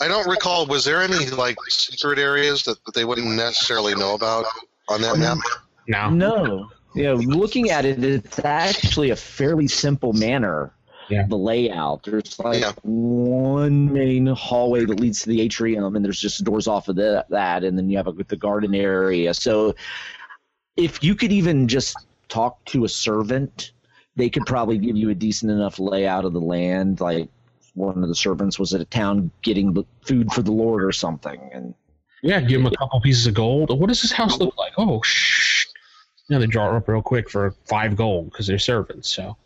I don't recall. Was there any like secret areas that, that they wouldn't necessarily know about on that map? No. No. Yeah, looking at it, it's actually a fairly simple manner. Yeah. The layout. There's like Yeah. one main hallway that leads to the atrium, and there's just doors off of the, that, and then you have a, the garden area. So, if you could even just talk to a servant, they could probably give you a decent enough layout of the land. Like one of the servants was at a town getting food for the lord or something, and Yeah, give him a couple pieces of gold. What does this house look like? Oh, shh. Yeah, they draw it up real quick for five gold because they're servants. So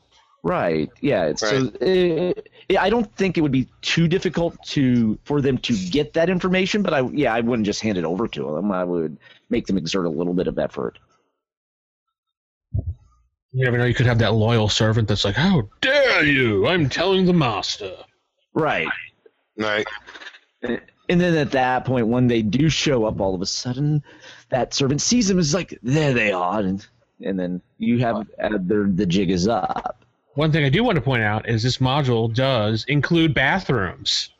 Right. Yeah. It's, So uh, yeah, I don't think it would be too difficult to for them to get that information, but I yeah I wouldn't just hand it over to them. I would make them exert a little bit of effort. you never know. You could have that loyal servant that's like, "How dare you? I'm telling the master." Right. Right. And then at that point, when they do show up, all of a sudden, that servant sees them. Is like, there they are, and and then you have uh, their the jig is up. One thing I do want to point out is this module does include bathrooms.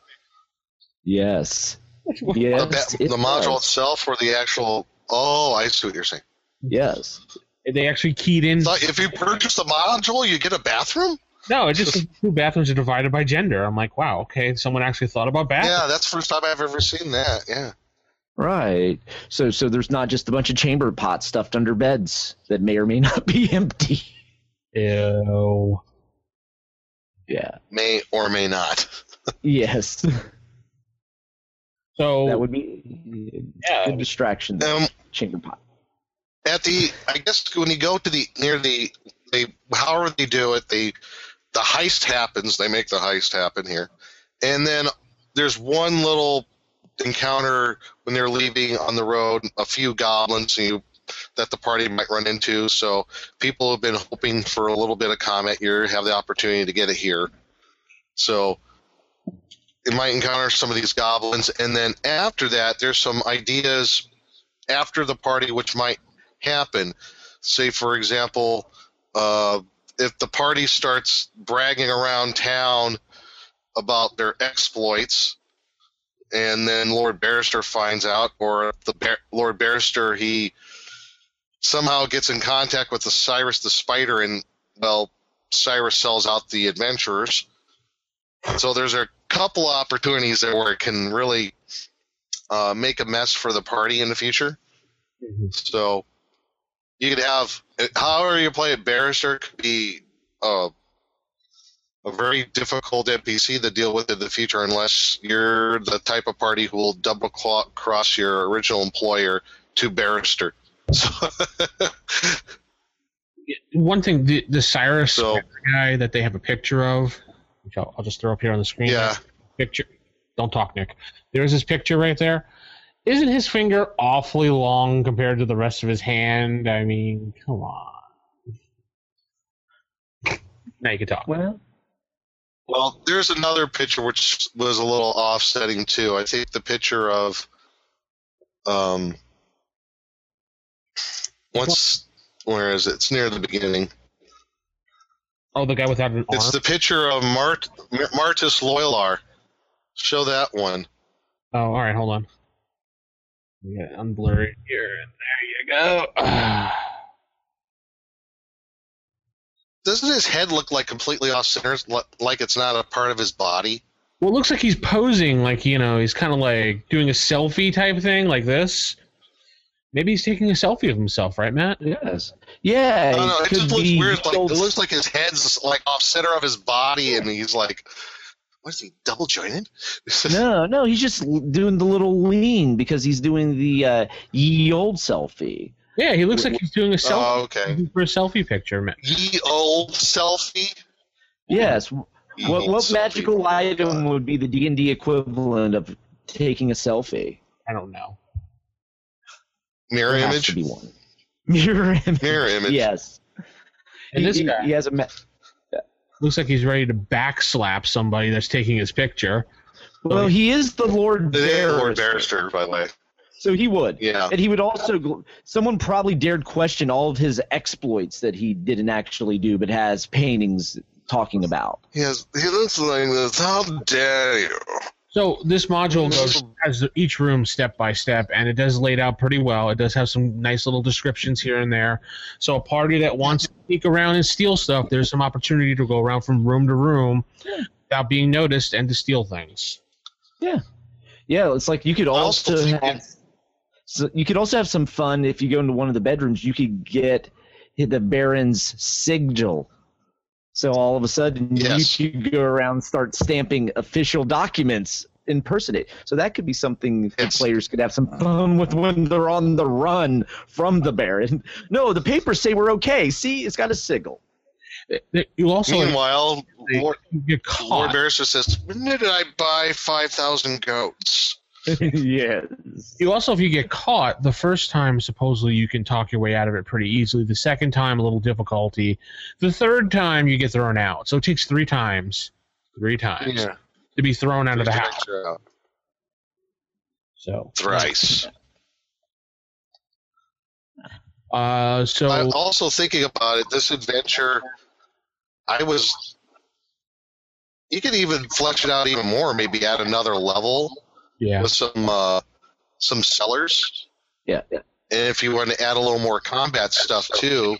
Yes. The, Yes. ba- the module does. itself or the actual. Oh, I see what you're saying. Yes. They actually keyed in. Thought if you purchase the module, you get a bathroom. No, it just two bathrooms are divided by gender. I'm like, wow, okay, someone actually thought about bathrooms. Yeah, that's the first time I've ever seen that. Yeah. Right. So so there's not just a bunch of chamber pots stuffed under beds that may or may not be empty. Ew. Yeah. May or may not. Yes. So that would be yeah, good distraction. there. Um, chamber pot. at the I guess when you go to the near the they however they do it the the heist happens they make the heist happen here and then there's one little encounter when they're leaving on the road a few goblins you that the party might run into so people have been hoping for a little bit of comment you have the opportunity to get it here so you might encounter some of these goblins and then after that there's some ideas after the party which might happen. Say, for example, uh, if the party starts bragging around town about their exploits, and then Lord Barrister finds out, or the Bar- Lord Barrister he somehow gets in contact with the Cyrus the Spider, and well, Cyrus sells out the adventurers. So there's a couple opportunities there where it can really uh, make a mess for the party in the future. So you could have however you play it. Barrister could be uh, a very difficult NPC to deal with in the future unless you're the type of party who will double cross your original employer to Barrister. So, one thing, the, the Cyrus So- guy that they have a picture of, which I'll, I'll just throw up here on the screen. yeah, Picture. Don't talk, Nick. There's his picture right there. Isn't his finger awfully long compared to the rest of his hand? I mean, come on. Now you can talk. Well, Well, there's another picture which was a little offsetting too. I think the picture of um what's where is it? It's near the beginning. Oh, the guy without an arm. It's the picture of Mart Martus Loylar. Show that one. Oh, all right. Hold on. Yeah, unblur it here, and there you go. Doesn't his head look like completely off center, like it's not a part of his body? Well, it looks like he's posing, like you know, he's kind of like doing a selfie type thing, like this. Maybe he's taking a selfie of himself, right, Matt? Yes. Yeah. I don't know. It just looks weird. Like, it looks like his head's like off center of his body, and he's like, "What is he double jointed?" no, no, he's just doing the little lean because he's doing the uh, ye old selfie. Yeah, he looks like he's doing a selfie oh, okay. for a selfie picture, Matt. Ye old selfie. Yes. Ye What old what selfie. magical item would be the D and D equivalent of taking a selfie? I don't know. mirror There has image? to be one. Mirror image. Mirror image. Yes. And He, this he- guy he has a. Ma- looks like he's ready to backslap somebody that's taking his picture. well, he is the Lord It is Lord Barrister, Barrister, by the way. So he would. Yeah. And he would also. Someone probably dared question all of his exploits that he didn't actually do, but has paintings talking about. He has. He looks like this. How dare you? So this module goes has each room step by step, and it does laid out pretty well. It does have some nice little descriptions here and there. So a party that wants to sneak around and steal stuff, there's some opportunity to go around from room to room without being noticed and to steal things. Yeah, yeah. it's like you could also, also have. So you could also have some fun if you go into one of the bedrooms. You could get the Baron's sigil. So all of a sudden, Yes. you could go around and start stamping official documents, impersonate. So that could be something that Yes. players could have some fun with when they're on the run from the Baron. No, the papers say we're okay. See, it's got a sigil. Eh, eh, you also Meanwhile, Lord, you get Lord. Barrister says, "When did I buy five thousand goats?" Yes. You also, if you get caught, the first time supposedly you can talk your way out of it pretty easily. The second time, a little difficulty. The third time, you get thrown out. So it takes three times, three times Yeah. to be thrown out of the house. out. So Thrice. Uh, so I'm also thinking about it. This adventure, I was. You could even flesh it out even more. Maybe add another level yeah, with some uh, some sellers. Yeah. yeah. And if you want to add a little more combat stuff too,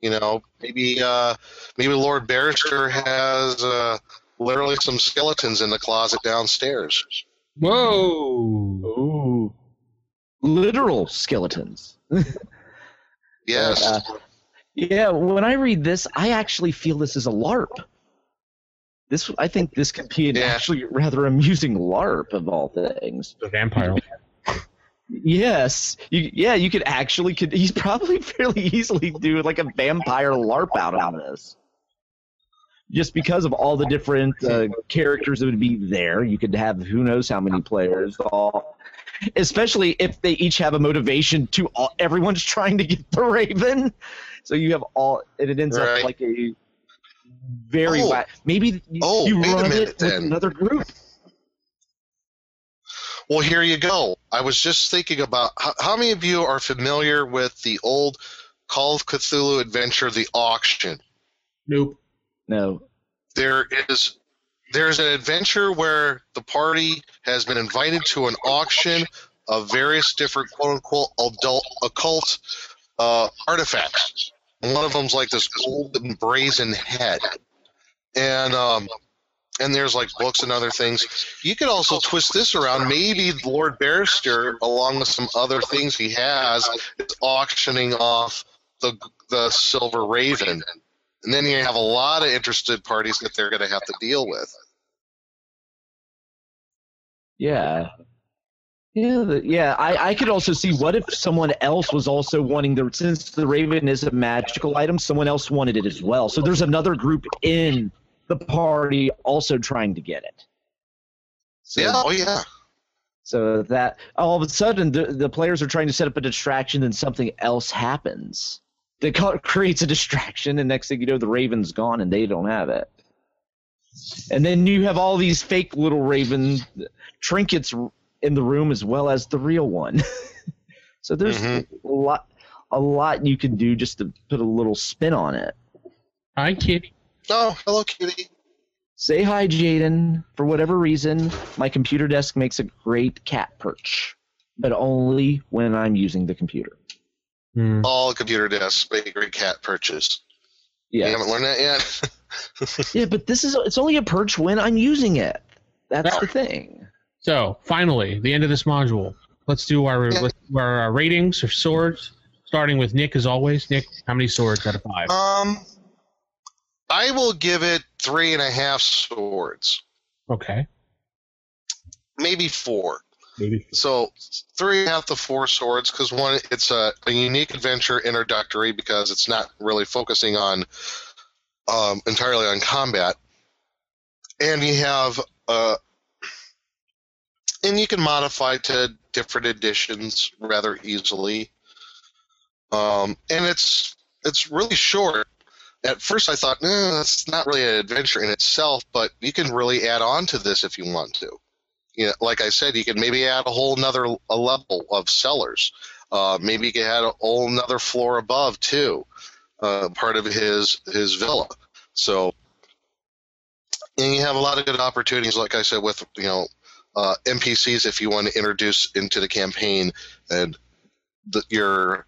you know, maybe uh, maybe Lord Barrister has uh, literally some skeletons in the closet downstairs. whoa, Ooh. Literal skeletons. Yes. Uh, Yeah, when I read this, I actually feel this is a LARP. This, I think, this could be an Yeah. actually rather amusing LARP of all things. the vampire. Yes, you, yeah, you could actually could. He's probably fairly easily do like a vampire LARP out of this. Just because of all the different uh, characters that would be there, you could have who knows how many players. All, especially if they each have a motivation to. All, everyone's trying to get the Raven, so you have all, and it ends Right. up like a very Oh. wa- maybe you, Oh, you wait a run minute it with then. another group. Well, here you go. I was just thinking about how, how many of you are familiar with the old Call of Cthulhu adventure, The Auction? Nope. No, There is there's an adventure where the party has been invited to an auction of various different quote unquote adult occult uh, artifacts. One of them's like this golden brazen head, and um, and there's like books and other things. You could also twist this around. Maybe Lord Barrister, along with some other things he has, is auctioning off the the Silver Raven, and then you have a lot of interested parties that they're going to have to deal with. Yeah. Yeah, the, yeah. I, I could also see what if someone else was also wanting the since the Raven is a magical item, someone else wanted it as well. So there's another group in the party also trying to get it. So, Yeah, oh yeah. So that all of a sudden the, the players are trying to set up a distraction, and something else happens that creates a distraction, and next thing you know, the Raven's gone and they don't have it. And then you have all these fake little Raven trinkets in the room as well as the real one. so there's Mhm. a lot, a lot you can do just to put a little spin on it. Hi, kitty. Oh, hello, Kitty. Say hi, Jaden. For whatever reason, my computer desk makes a great cat perch, but only when I'm using the computer. Hmm. All computer desks make a great cat purchase. You Yeah, haven't learned that yet? yeah, but this is it's only a perch when I'm using it. That's Yeah. the thing. So finally, the end of this module. let's do our Yeah. let's do our uh, ratings for swords. Starting with Nick, as always. Nick, how many swords out of five? Um, I will give it three and a half swords, Okay, maybe four. maybe. So three and a half to four swords because one, it's a, a unique adventure introductory because it's not really focusing on um, entirely on combat, and you have uh, and you can modify to different editions rather easily. Um, and it's it's really short. At first, I thought, eh, that's not really an adventure in itself, but you can really add on to this if you want to you know, like I said, you can maybe add a whole another a level of sellers. Uh, maybe you can add a whole another floor above too, uh, part of his his villa. So, and you have a lot of good opportunities, like I said, with you know uh, NPCs if you want to introduce into the campaign, and the, your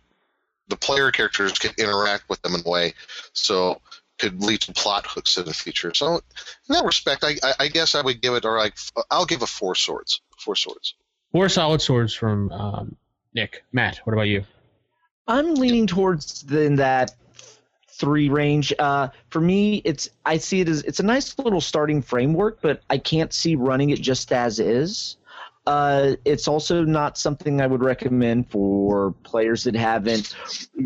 the player characters can interact with them in a way. So could lead to plot hooks in the future. So in that respect, I, I, I guess I would give it, or like, I'll give a four swords. Four swords. Four solid swords from um, Nick. Matt, what about you? I'm leaning towards the, in that three range. Uh, for me, it's I see it as it's a nice little starting framework, but I can't see running it just as is. Uh, it's also not something I would recommend for players that haven't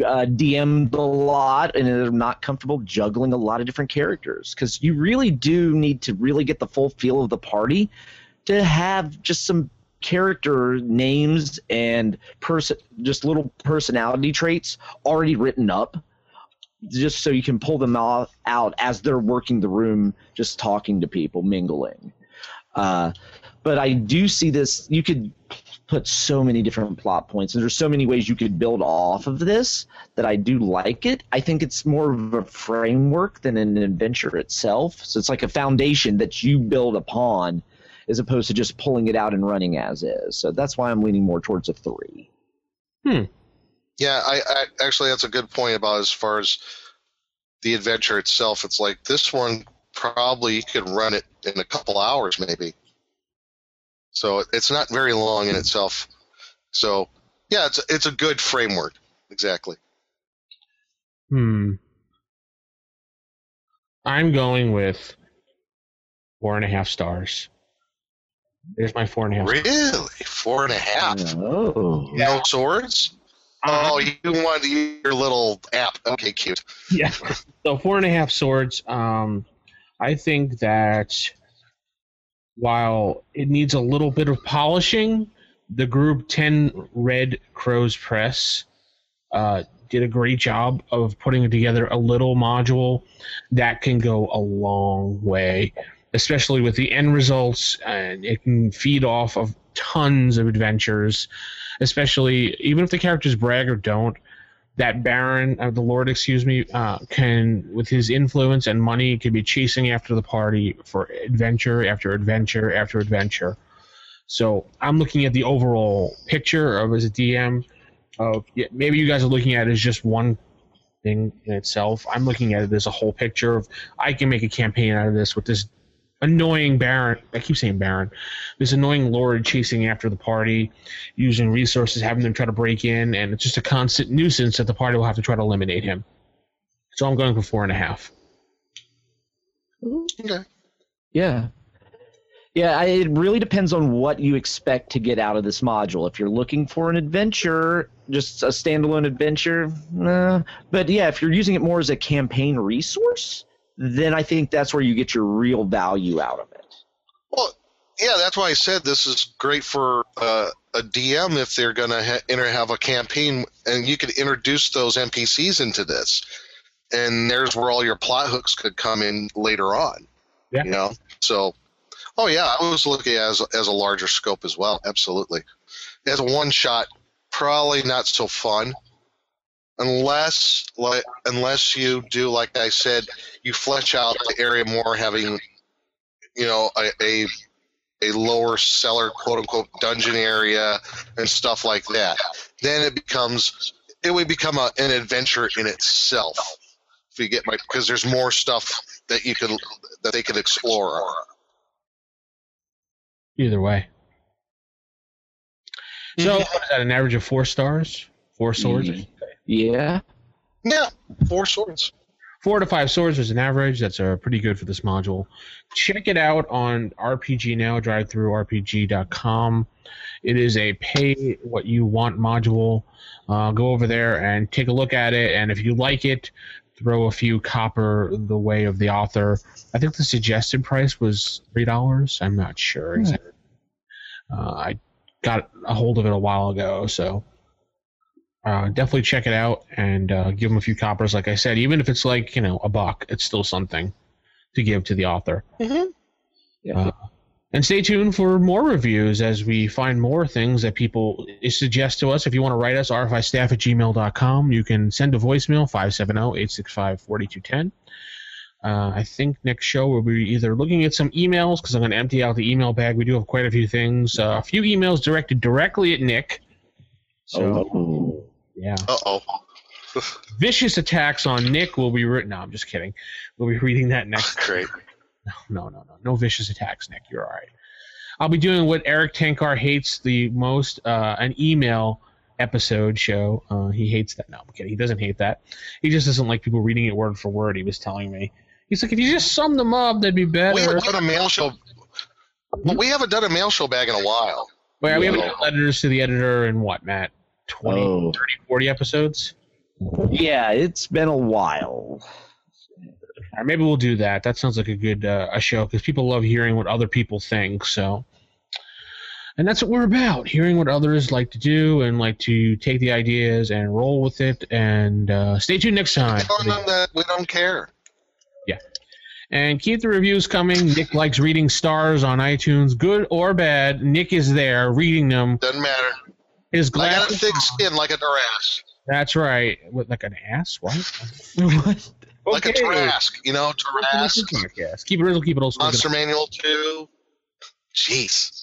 uh, DM'd a lot and are not comfortable juggling a lot of different characters. Because you really do need to really get the full feel of the party to have just some character names and person just little personality traits already written up just so you can pull them off, out as they're working the room just talking to people mingling uh, but i do see this you could put so many different plot points and there's so many ways you could build off of this that i do like it i think it's more of a framework than an adventure itself so it's like a foundation that you build upon as opposed to just pulling it out and running as is. So that's why I'm leaning more towards a three. Yeah, I, I actually that's a good point about as far as the adventure itself. It's like this one probably you could run it in a couple hours maybe. So it's not very long in itself. So yeah, it's it's a good framework. Exactly. Hmm. I'm going with four and a half stars. There's my four and a half. Really, four and a half. Oh, No swords. Oh, you want your little app? Okay, cute. Yeah. So four and a half swords. Um, I think that while it needs a little bit of polishing, the group Ten Red Crows Press uh, did a great job of putting together a little module that can go a long way, especially with the end results, and it can feed off of tons of adventures. Especially even if the characters brag or don't, that Baron, uh, the Lord, excuse me, uh, can, with his influence and money, can be chasing after the party for adventure after adventure after adventure. So I'm looking at the overall picture of as a DM. Of yeah, maybe you guys are looking at it as just one thing in itself. I'm looking at it as a whole picture of I can make a campaign out of this with this annoying Baron. I keep saying Baron. This annoying Lord chasing after the party, using resources, having them try to break in, and it's just a constant nuisance that the party will have to try to eliminate him. So I'm going for four and a half. Mm-hmm. Okay. yeah. Yeah, I, it really depends on what you expect to get out of this module. If you're looking for an adventure, just a standalone adventure, nah. But yeah, if you're using it more as a campaign resource, then I think that's where you get your real value out of it. Well, yeah, that's why I said this is great for uh, a DM if they're going to ha- enter, have a campaign, and you could introduce those NPCs into this, and there's where all your plot hooks could come in later on. Yeah. You know, so oh yeah, I was looking as as a larger scope as well. Absolutely, as a one shot, probably not so fun. Unless, like, unless you do, like I said, you flesh out the area more, having, you know, a, a a lower cellar quote unquote dungeon area and stuff like that then it becomes it would become a, an adventure in itself if you get my because there's more stuff that you could that they could explore Either way. So is that? An average of four stars, four swords. Mhm. Yeah. Yeah, four swords. Four to five swords is an average. That's uh, pretty good for this module. Check it out on RPG Now, DriveThruRPG.com. It is a pay what you want module. Uh, go over there and take a look at it. And if you like it, throw a few copper the way of the author. I think the suggested price was $3. I'm not sure exactly. Uh, I got a hold of it a while ago, so uh, definitely check it out and uh, give them a few coppers. Like I said, even if it's like you know a buck, it's still something to give to the author. Yeah. Uh, and stay tuned for more reviews as we find more things that people suggest to us. If you want to write us, rfistaff at gmail.com. You can send a voicemail, 570-865-4210. Uh, I think next show we'll be either looking at some emails because I'm going to empty out the email bag. We do have quite a few things. Uh, a few emails directed directly at Nick. So, Oh. Yeah. Uh oh. Vicious attacks on Nick will be written. No, I'm just kidding. We'll be reading that next. Great. No, no, no. No No vicious attacks, Nick. You're all right. I'll be doing what Erik Tenkar hates the most uh, an email episode show. Uh, he hates that. No, I'm kidding. He doesn't hate that. He just doesn't like people reading it word for word. He was telling me. He's like, if you just sum them up, that'd be better. We haven't done a mail show. Well, we haven't done a mail show bag in a while. Well, we haven't done letters to the editor and what, Matt? 20, Oh. 30, 40 episodes? Yeah, it's been a while. Or maybe we'll do that. That sounds like a good uh, a show because people love hearing what other people think. So, and that's what we're about: hearing what others like to do and like to take the ideas and roll with it. And uh, stay tuned next time. Tell them that we don't care. Yeah, and keep the reviews coming. Nick likes reading stars on iTunes, good or bad. Nick is there reading them. Doesn't matter. His I got a glasses. thick skin like a Tarrasque. That's right. What, like an ass? What? what? Like a Okay. Tarrasque. You know, Tarrasque. Podcast. Keep it original. Keep it old school. Monster Manual 2. Jeez.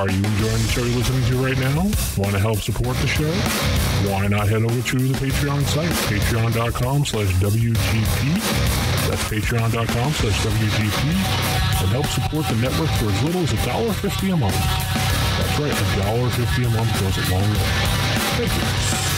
Are you enjoying the show you're listening to right now? Want to help support the show? Why not head over to the Patreon site, patreon.com slash WGP. That's patreon.com slash WGP. And help support the network for as little as $1.50 a month. That's right, $1.50 a month goes a long way. Thank you.